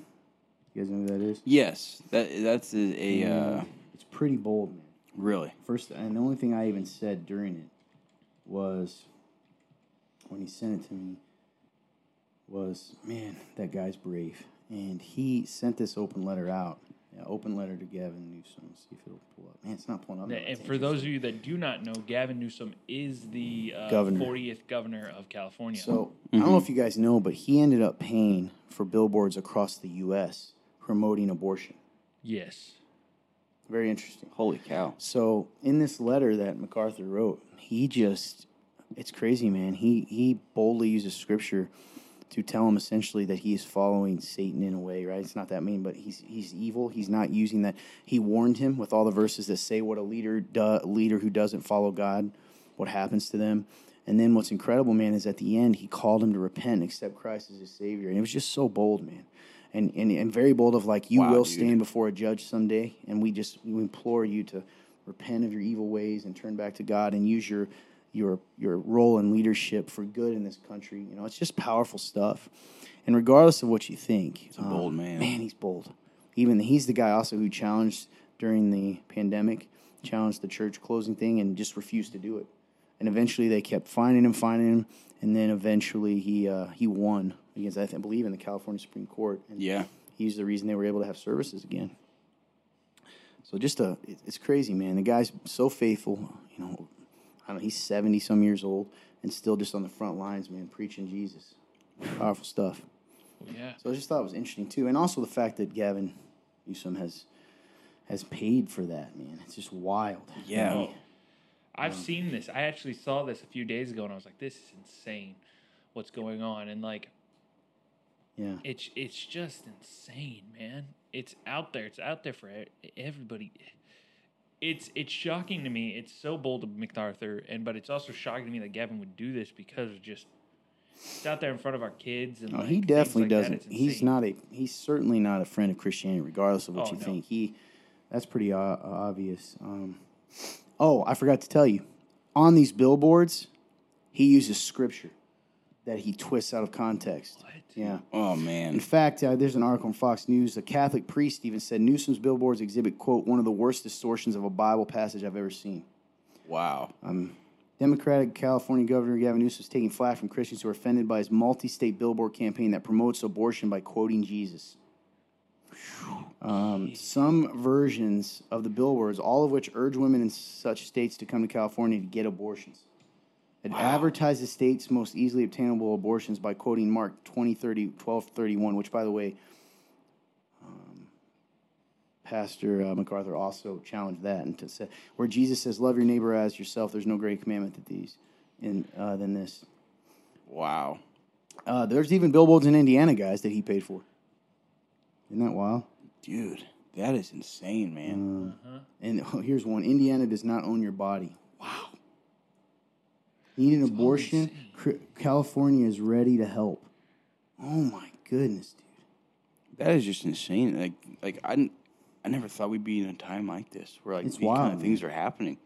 You guys know who that is? Yes. That that's a, a uh It's pretty bold, man. really. First, and the only thing I even said during it was when he sent it to me was, man, that guy's brave. And he sent this open letter out. Yeah, open letter to Gavin Newsom. Let's see if it'll pull up. Man, it's not pulling up. And for those of you that do not know, Gavin Newsom is the uh, Governor. 40th governor of California. So I don't know if you guys know, but he ended up paying for billboards across the U.S. promoting abortion. yes. Very interesting. Holy cow. So in this letter that MacArthur wrote, he just it's crazy, man. He he boldly uses scripture to tell him essentially that he is following Satan in a way, right? It's not that mean, but he's he's evil. He's not using that. He warned him with all the verses that say what a leader do, leader who doesn't follow God, what happens to them. And then what's incredible, man, is at the end he called him to repent and accept Christ as his savior, and it was just so bold, man. And, and, and very bold of like you Wow, will dude. stand before a judge someday and we just we implore you to repent of your evil ways and turn back to God and use your your your role in leadership for good in this country. You know, it's just powerful stuff. And regardless of what you think, he's a bold man. Man, he's bold. Even he's the guy also who challenged during the pandemic, challenged the church closing thing, and just refused to do it. And eventually, they kept finding him, finding him, and then eventually he uh, he won against I, think, I believe in the California Supreme Court. And Yeah. he's the reason they were able to have services again. So just a, it's crazy, man. The guy's so faithful. You know, I don't know. He's seventy some years old and still just on the front lines, man, preaching Jesus. Powerful stuff. Yeah. So I just thought it was interesting too, and also the fact that Gavin Newsom has has paid for that, man. It's just wild. Yeah. You? I've um, seen this. I actually saw this a few days ago, and I was like, "This is insane. What's going on?" And like, Yeah. it's it's just insane, man. It's out there. It's out there for everybody. It's it's shocking to me. It's so bold of MacArthur, and but it's also shocking to me that Gavin would do this because just it's out there in front of our kids and No, like, he definitely like doesn't. He's not a. He's certainly not a friend of Christianity, regardless of what Oh, you no. think. He, that's pretty o- obvious. Um, oh, I forgot to tell you, on these billboards, he uses scripture that he twists out of context. What? Yeah. Oh man. In fact, uh, there's an article on Fox News. A Catholic priest even said Newsom's billboards exhibit quote one of the worst distortions of a Bible passage I've ever seen. Wow. Um, Democratic California Governor Gavin Newsom is taking flack from Christians who are offended by his multi-state billboard campaign that promotes abortion by quoting Jesus. Um, some versions of the billboards, all of which urge women in such states to come to California to get abortions. It advertises the state's most easily obtainable abortions by quoting Mark 20, 30, 12, 31, which, by the way, um, Pastor uh, MacArthur also challenged that and to say, where Jesus says, "Love your neighbor as yourself." There's no great commandment than these, in uh, than this. Wow. Uh, there's even billboards in Indiana, guys, that he paid for. Isn't that wild? Dude, that is insane, man. And here's one: Indiana does not own your body. Wow. Need an abortion? California is ready to help. Oh my goodness, dude! that is just insane. Like like I I never thought we'd be in a time like this where like It's these kind wild, of things are happening.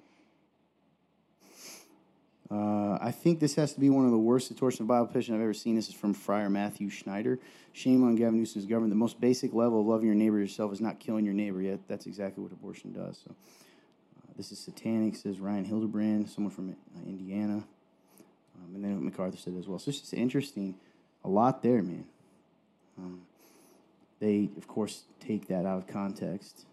Uh, I think this has to be one of the worst distortions of Bible position I've ever seen. This is from Friar Matthew Schneider. Shame on Gavin Newsom's government. The most basic level of loving your neighbor yourself is not killing your neighbor. Yet that's exactly what abortion does. So uh, this is satanic, says Ryan Hildebrand, someone from uh, Indiana, um, and then what MacArthur said as well. So it's just interesting. A lot there, man. Um, they, of course, take that out of context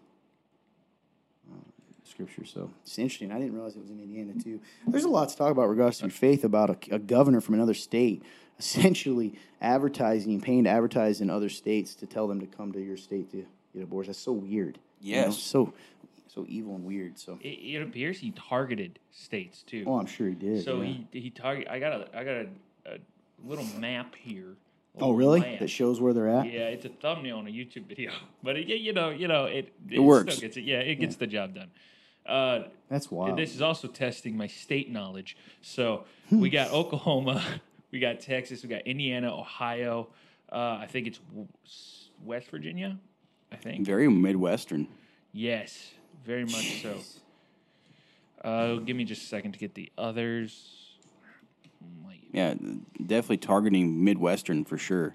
scripture. So it's interesting. I didn't realize it was in Indiana too. There's a lot to talk about regards to your faith about a, a governor from another state essentially advertising, paying to advertise in other states to tell them to come to your state to get abortions. That's so weird. you know? Yes. so so evil and weird. So It, it appears he targeted states too. oh, I'm sure he did. so yeah. he he target. I got a I got a, a little map here. a oh really? map. That shows where they're at. Yeah, it's a thumbnail on a YouTube video, but it, you know, you know, it it, works. Still gets it. Yeah, it gets the job done. Uh, That's wild. This is also testing my state knowledge. So Hmm. we got Oklahoma, we got Texas, we got Indiana, Ohio. Uh, I think it's West Virginia. I think. Very midwestern. Yes, very much so. Uh, give me just a second to get the others. Like Yeah, definitely targeting midwestern for sure.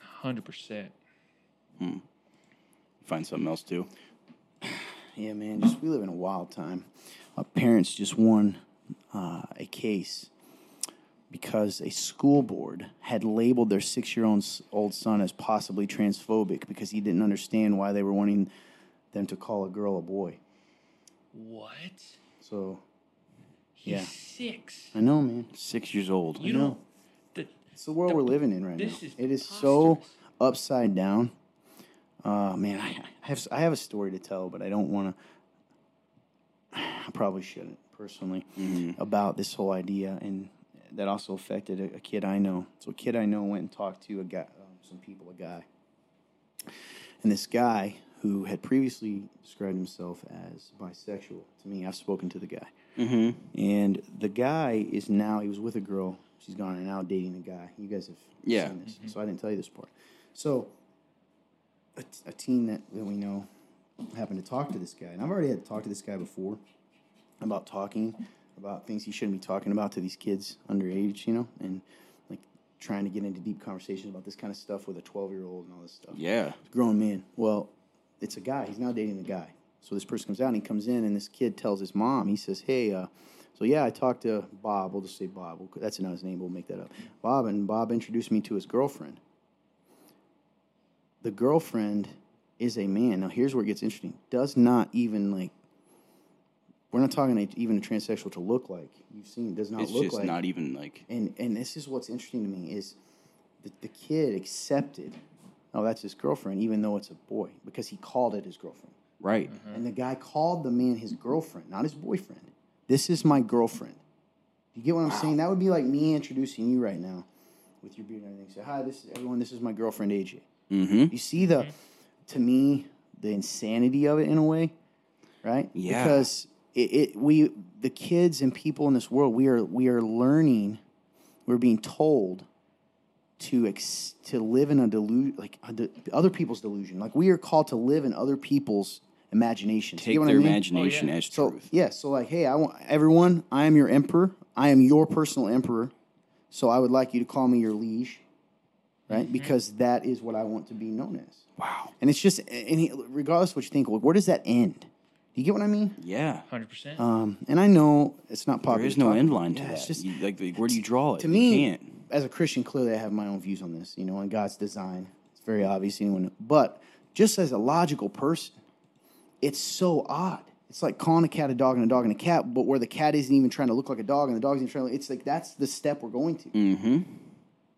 hundred percent. Hmm. Find something else too. Yeah, man. Just we live in a wild time. Uh, parents just won uh, a case because a school board had labeled their six-year-old old son as possibly transphobic because he didn't understand why they were wanting them to call a girl a boy. What? So He's Yeah. six. I know, man. Six years old. You know. know, the, It's the world we're living in right This now. is it is so upside down. Uh, man, I, I have I have a story to tell, but I don't want to. I probably shouldn't personally about this whole idea. And that also affected a, a kid I know. So a kid I know went and talked to a guy, um, some people, a guy, and this guy who had previously described himself as bisexual to me. I've spoken to the guy, Mm-hmm. and the guy is now he was with a girl. She's gone and now dating a guy. You guys have Yeah. seen this, so I didn't tell you this part. So a, a teen that, that we know happened to talk to this guy, and I've already had talked to this guy before about talking about things he shouldn't be talking about to these kids underage, you know, and like trying to get into deep conversations about this kind of stuff with a 12 year old and all this stuff. Yeah. Grown man. Well, it's a guy. He's now dating a guy. So this person comes out and he comes in, and this kid tells his mom, he says, Hey, uh, so yeah, I talked to Bob. We'll just say Bob. We'll- That's not his name. We'll make that up. Bob, and Bob introduced me to his girlfriend. The girlfriend is a man. Now, here's where it gets interesting. Does not even like, we're not talking even a transsexual to look like. You've seen, does not look like. It's look just like. not even like. And and this is what's interesting to me is the, the kid accepted, oh, that's his girlfriend, even though it's a boy, because he called it his girlfriend. Right. And the guy called the man his girlfriend, not his boyfriend. This is my girlfriend. You get what I'm saying? That would be like me introducing you right now with your beard and everything. Say, hi, this is everyone. This is my girlfriend AJ. Mm-hmm. You see the, to me, the insanity of it in a way, right? Yeah. Because it, it we the kids and people in this world we are we are learning, we're being told to ex, to live in a delusion, like a de- other people's delusion. Like we are called to live in other people's imaginations. You Take get what their I mean? imagination Oh, yeah. as So truth. yeah, so like, hey, I want everyone. I am your emperor. I am your personal emperor. So I would like you to call me your liege, right? Because that is what I want to be known as. Wow. And it's just, and he, regardless of what you think, like, where does that end? Do you get what I mean? Yeah. 100%. Um, and I know it's not popular. There is no talk end about. line to Yeah, that. It's just You- like, like, where do you draw it? to You me, can't. As a Christian, clearly I have my own views on this. You know, on God's design, it's very obvious. Anyone, but just as a logical person, it's so odd. It's like calling a cat a dog and a dog and a cat, but where the cat isn't even trying to look like a dog and the dog isn't trying to. It's like that's the step we're going to. Mm-hmm.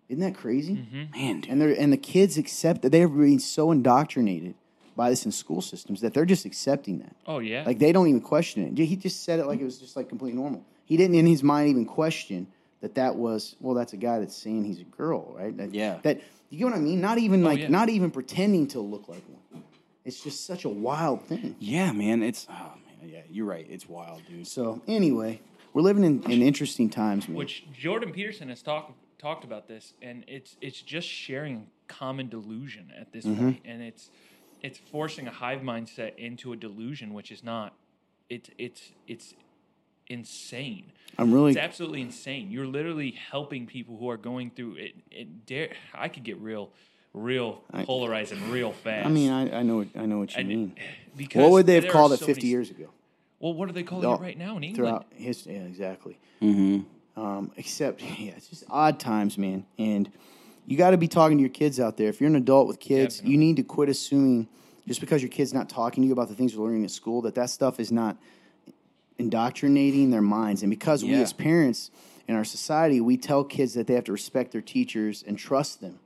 Isn't that crazy? Man, dude. And they're and the kids accept that they're being so indoctrinated by this in school systems that they're just accepting that. oh, yeah. Like they don't even question it. He just said it like it was just like completely normal. He didn't in his mind even question that that was well. That's a guy that's saying he's a girl, right? That, Yeah. That you get what I mean? Not even like yeah. not even pretending to look like one. It's just such a wild thing. yeah, man. It's, oh, man. Yeah, you're right. It's wild, dude. So anyway, we're living in, in interesting times, man. Which Jordan Peterson has talked talked about this, and it's it's just sharing common delusion at this Mm-hmm. point, and it's it's forcing a hive mindset into a delusion, which is not. It's it's it's insane. I'm really It's absolutely insane. You're literally helping people who are going through it. it dare I could get real, real polarizing real fast. I mean, I, I know what I know what you And mean. because What would they have called are it so 50 many- years ago? Well, what are they calling Oh, it right now in England? Throughout history, yeah, exactly. Mm-hmm. Um, except, yeah, it's just odd times, man. And you got to be talking to your kids out there. If you're an adult with kids, you need to quit assuming just because your kid's not talking to you about the things you're learning at school that that stuff is not indoctrinating their minds. And because we as parents in our society, we tell kids that they have to respect their teachers and trust them.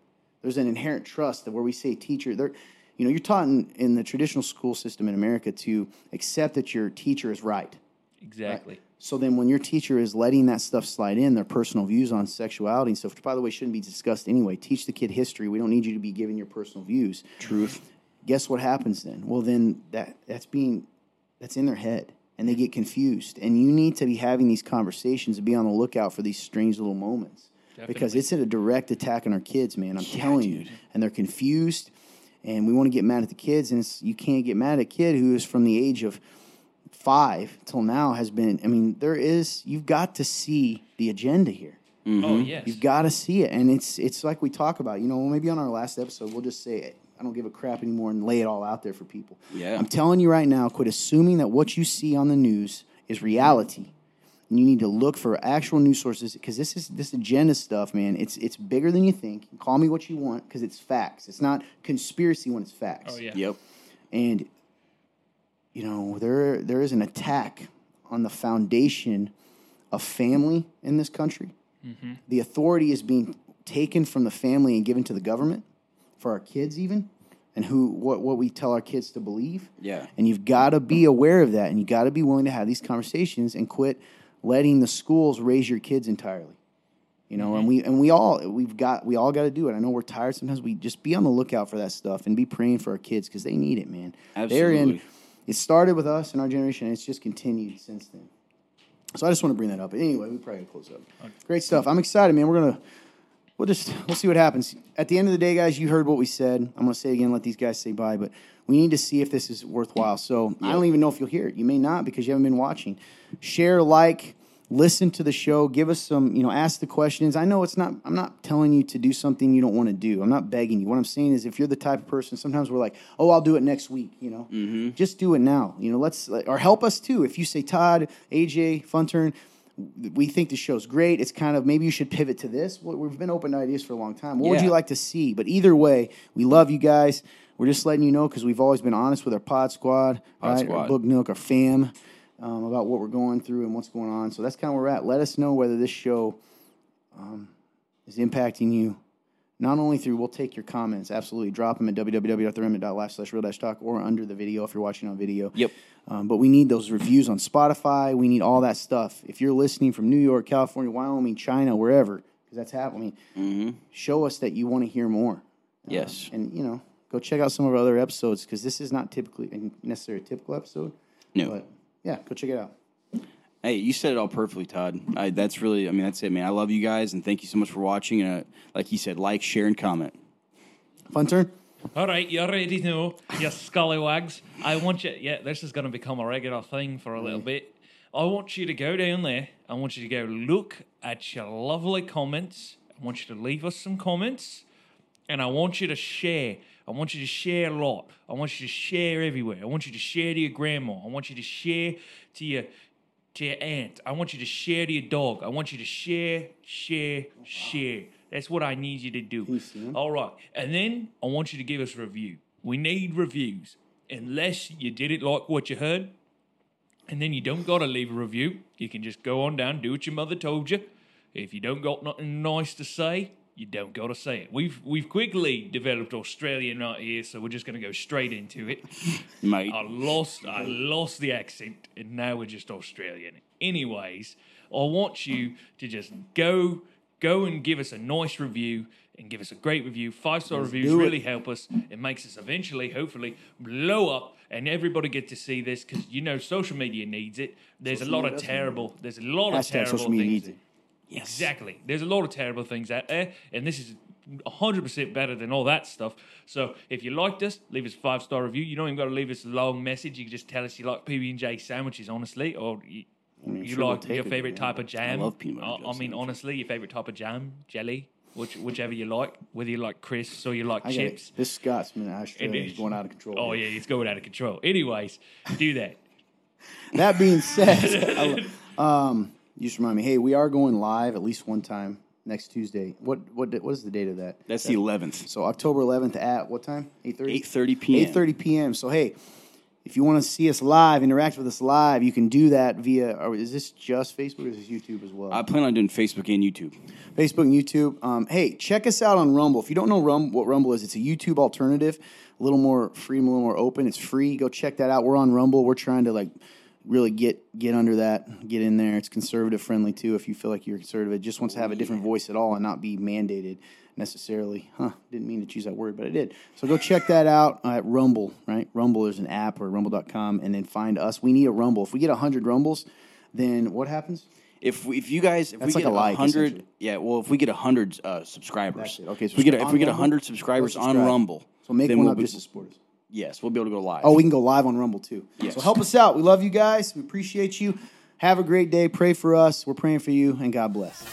There's an inherent trust that where we say teacher, they're, you know, you're taught in, in the traditional school system in America to accept that your teacher is right. Exactly. So then, when your teacher is letting that stuff slide in, their personal views on sexuality and stuff, which by the way shouldn't be discussed anyway, teach the kid history. We don't need you to be giving your personal views. Truth. Guess what happens then? Well, then that that's being that's in their head, and they get confused. And you need to be having these conversations and be on the lookout for these strange little moments because Definitely. it's a direct attack on our kids, man. I'm telling you, and they're confused. And we want to get mad at the kids, and it's, you can't get mad at a kid who is from the age of five till now has been. I mean, there is. You've got to see the agenda here. Mm-hmm. Oh mm-hmm. yes. You've got to see it, and it's it's like we talk about. You know, maybe on our last episode, we'll just say it. I don't give a crap anymore and lay it all out there for people. Yeah. I'm telling you right now, quit assuming that what you see on the news is reality. And you need to look for actual news sources because this is this agenda stuff, man. It's it's bigger than you think. Call me what you want because it's facts. It's not conspiracy when it's facts. oh yeah. Yep. And you know, there there is an attack on the foundation of family in this country. Mm-hmm. The authority is being taken from the family and given to the government for our kids even and who what, what we tell our kids to believe. Yeah. And you've got to be aware of that and you got to be willing to have these conversations and quit letting the schools raise your kids entirely. You know, and mm-hmm. we and we all we've got we all got to do it. I know we're tired sometimes. We just be on the lookout for that stuff and be praying for our kids because they need it, man. They're in. Absolutely. It started with us in our generation, and it's just continued since then. So I just want to bring that up. But anyway, we probably close up. Great stuff. I'm excited, man. We're gonna we'll just we'll see what happens. At the end of the day, guys, you heard what we said. I'm gonna say it again, let these guys say bye, but we need to see if this is worthwhile. So I don't even know if you'll hear it. You may not because you haven't been watching. Share, like, listen to the show, give us some, you know, ask the questions. I know it's not I'm not telling you to do something you don't want to do. I'm not begging you. What I'm saying is if you're the type of person, sometimes we're like, oh, I'll do it next week, you know. Mm-hmm. Just do it now. You know, let's or help us too. If you say Todd, AJ, Fun Turn, we think the show's great. It's kind of maybe you should pivot to this. Well, We've been open to ideas for a long time. What would you like to see? But either way, we love you guys. We're just letting you know because we've always been honest with our pod squad, Pod right? squad. Our book nook, our fam, um, about what we're going through and what's going on. So that's kind of where we're at. Let us know whether this show um, is impacting you. Not only through, we'll take your comments. Absolutely. Drop them at www.theremnant.live slash real dash talk or under the video if you're watching on video. Yep. Um, but we need those reviews on Spotify. We need all that stuff. If you're listening from New York, California, Wyoming, China, wherever, because that's happening, show us that you want to hear more. Yes. And, you know, go check out some of our other episodes because this is not typically necessarily a typical episode. No. But yeah, go check it out. Hey, you said it all perfectly, Todd. I, that's really, I mean, that's it, man. I love you guys, and thank you so much for watching. And uh, like you said, like, share, and comment. Fun turn? All right, you're ready to know, you scallywags. I want you, yeah, this is going to become a regular thing for a little bit. I want you to go down there. I want you to go look at your lovely comments. I want you to leave us some comments. And I want you to share. I want you to share a lot. I want you to share everywhere. I want you to share to your grandma. I want you to share to your to your aunt. I want you to share to your dog. I want you to share, share, share. That's what I need you to do. Peace. All right. And then I want you to give us a review. We need reviews. Unless you didn't like what you heard, and then you don't got to leave a review. You can just go on down, do what your mother told you. If you don't got nothing nice to say, you don't got to say it. We've we've quickly developed Australian right here, so we're just going to go straight into it. Mate. I lost I lost the accent, and now we're just Australian. Anyways, I want you to just go go and give us a nice review and give us a great review. Five star reviews really help us. It makes us eventually, hopefully, blow up, and everybody get to see this because you know social media needs it. There's Social a lot of terrible. There's a lot of terrible social media things. needs it. Exactly. There's a lot of terrible things out there, and this is 100% better than all that stuff. So if you liked us, leave us a five star review. You don't even got to leave us a long message. You can just tell us you like PB and J sandwiches, honestly, or you, mean, you sure, we'll like take your it, favorite yeah. type of jam. love peanut butter I- and I mean, sandwiches. honestly, your favorite type of jam, jelly, which, whichever you like. Whether you like crisps or you like I chips. it. This Scotsman Australia is- is going out of control. Oh here. yeah, he's going out of control. Anyways, do that. That being said, I um, you just remind me. Hey, we are going live at least one time next Tuesday. What what what is the date of that? That's the 11th. So October 11th at what time? 8:30. 8:30 p.m. 8:30 p.m. So hey, if you want to see us live, interact with us live, you can do that via. Or is this just Facebook or is this YouTube as well? I plan on doing Facebook and YouTube. Facebook and YouTube. Um, hey, check us out on Rumble. If you don't know Rum- what Rumble is, it's a YouTube alternative, a little more free, a little more open. It's free. Go check that out. We're on Rumble. We're trying to like really get get under that, get in there. It's conservative friendly too. If you feel like you're conservative, it just wants to have a different voice at all and not be mandated necessarily. Huh? Didn't mean to choose that word, but I did. So go check that out at Rumble. Right? Rumble is an app or Rumble.com, and then find us. We need a Rumble. If we get hundred Rumbles, then what happens? If we, if you guys if That's we like get a like, hundred yeah well if we get hundred uh, subscribers. Okay, if we get a, if we get hundred subscribers on. Rumble So make then one we'll up be, just to support us. yes we'll be able to go live Oh, we can go live on Rumble too. Yes. So help us out. We love you guys. We appreciate you. Have a great day. Pray for us. We're praying for you, and God bless.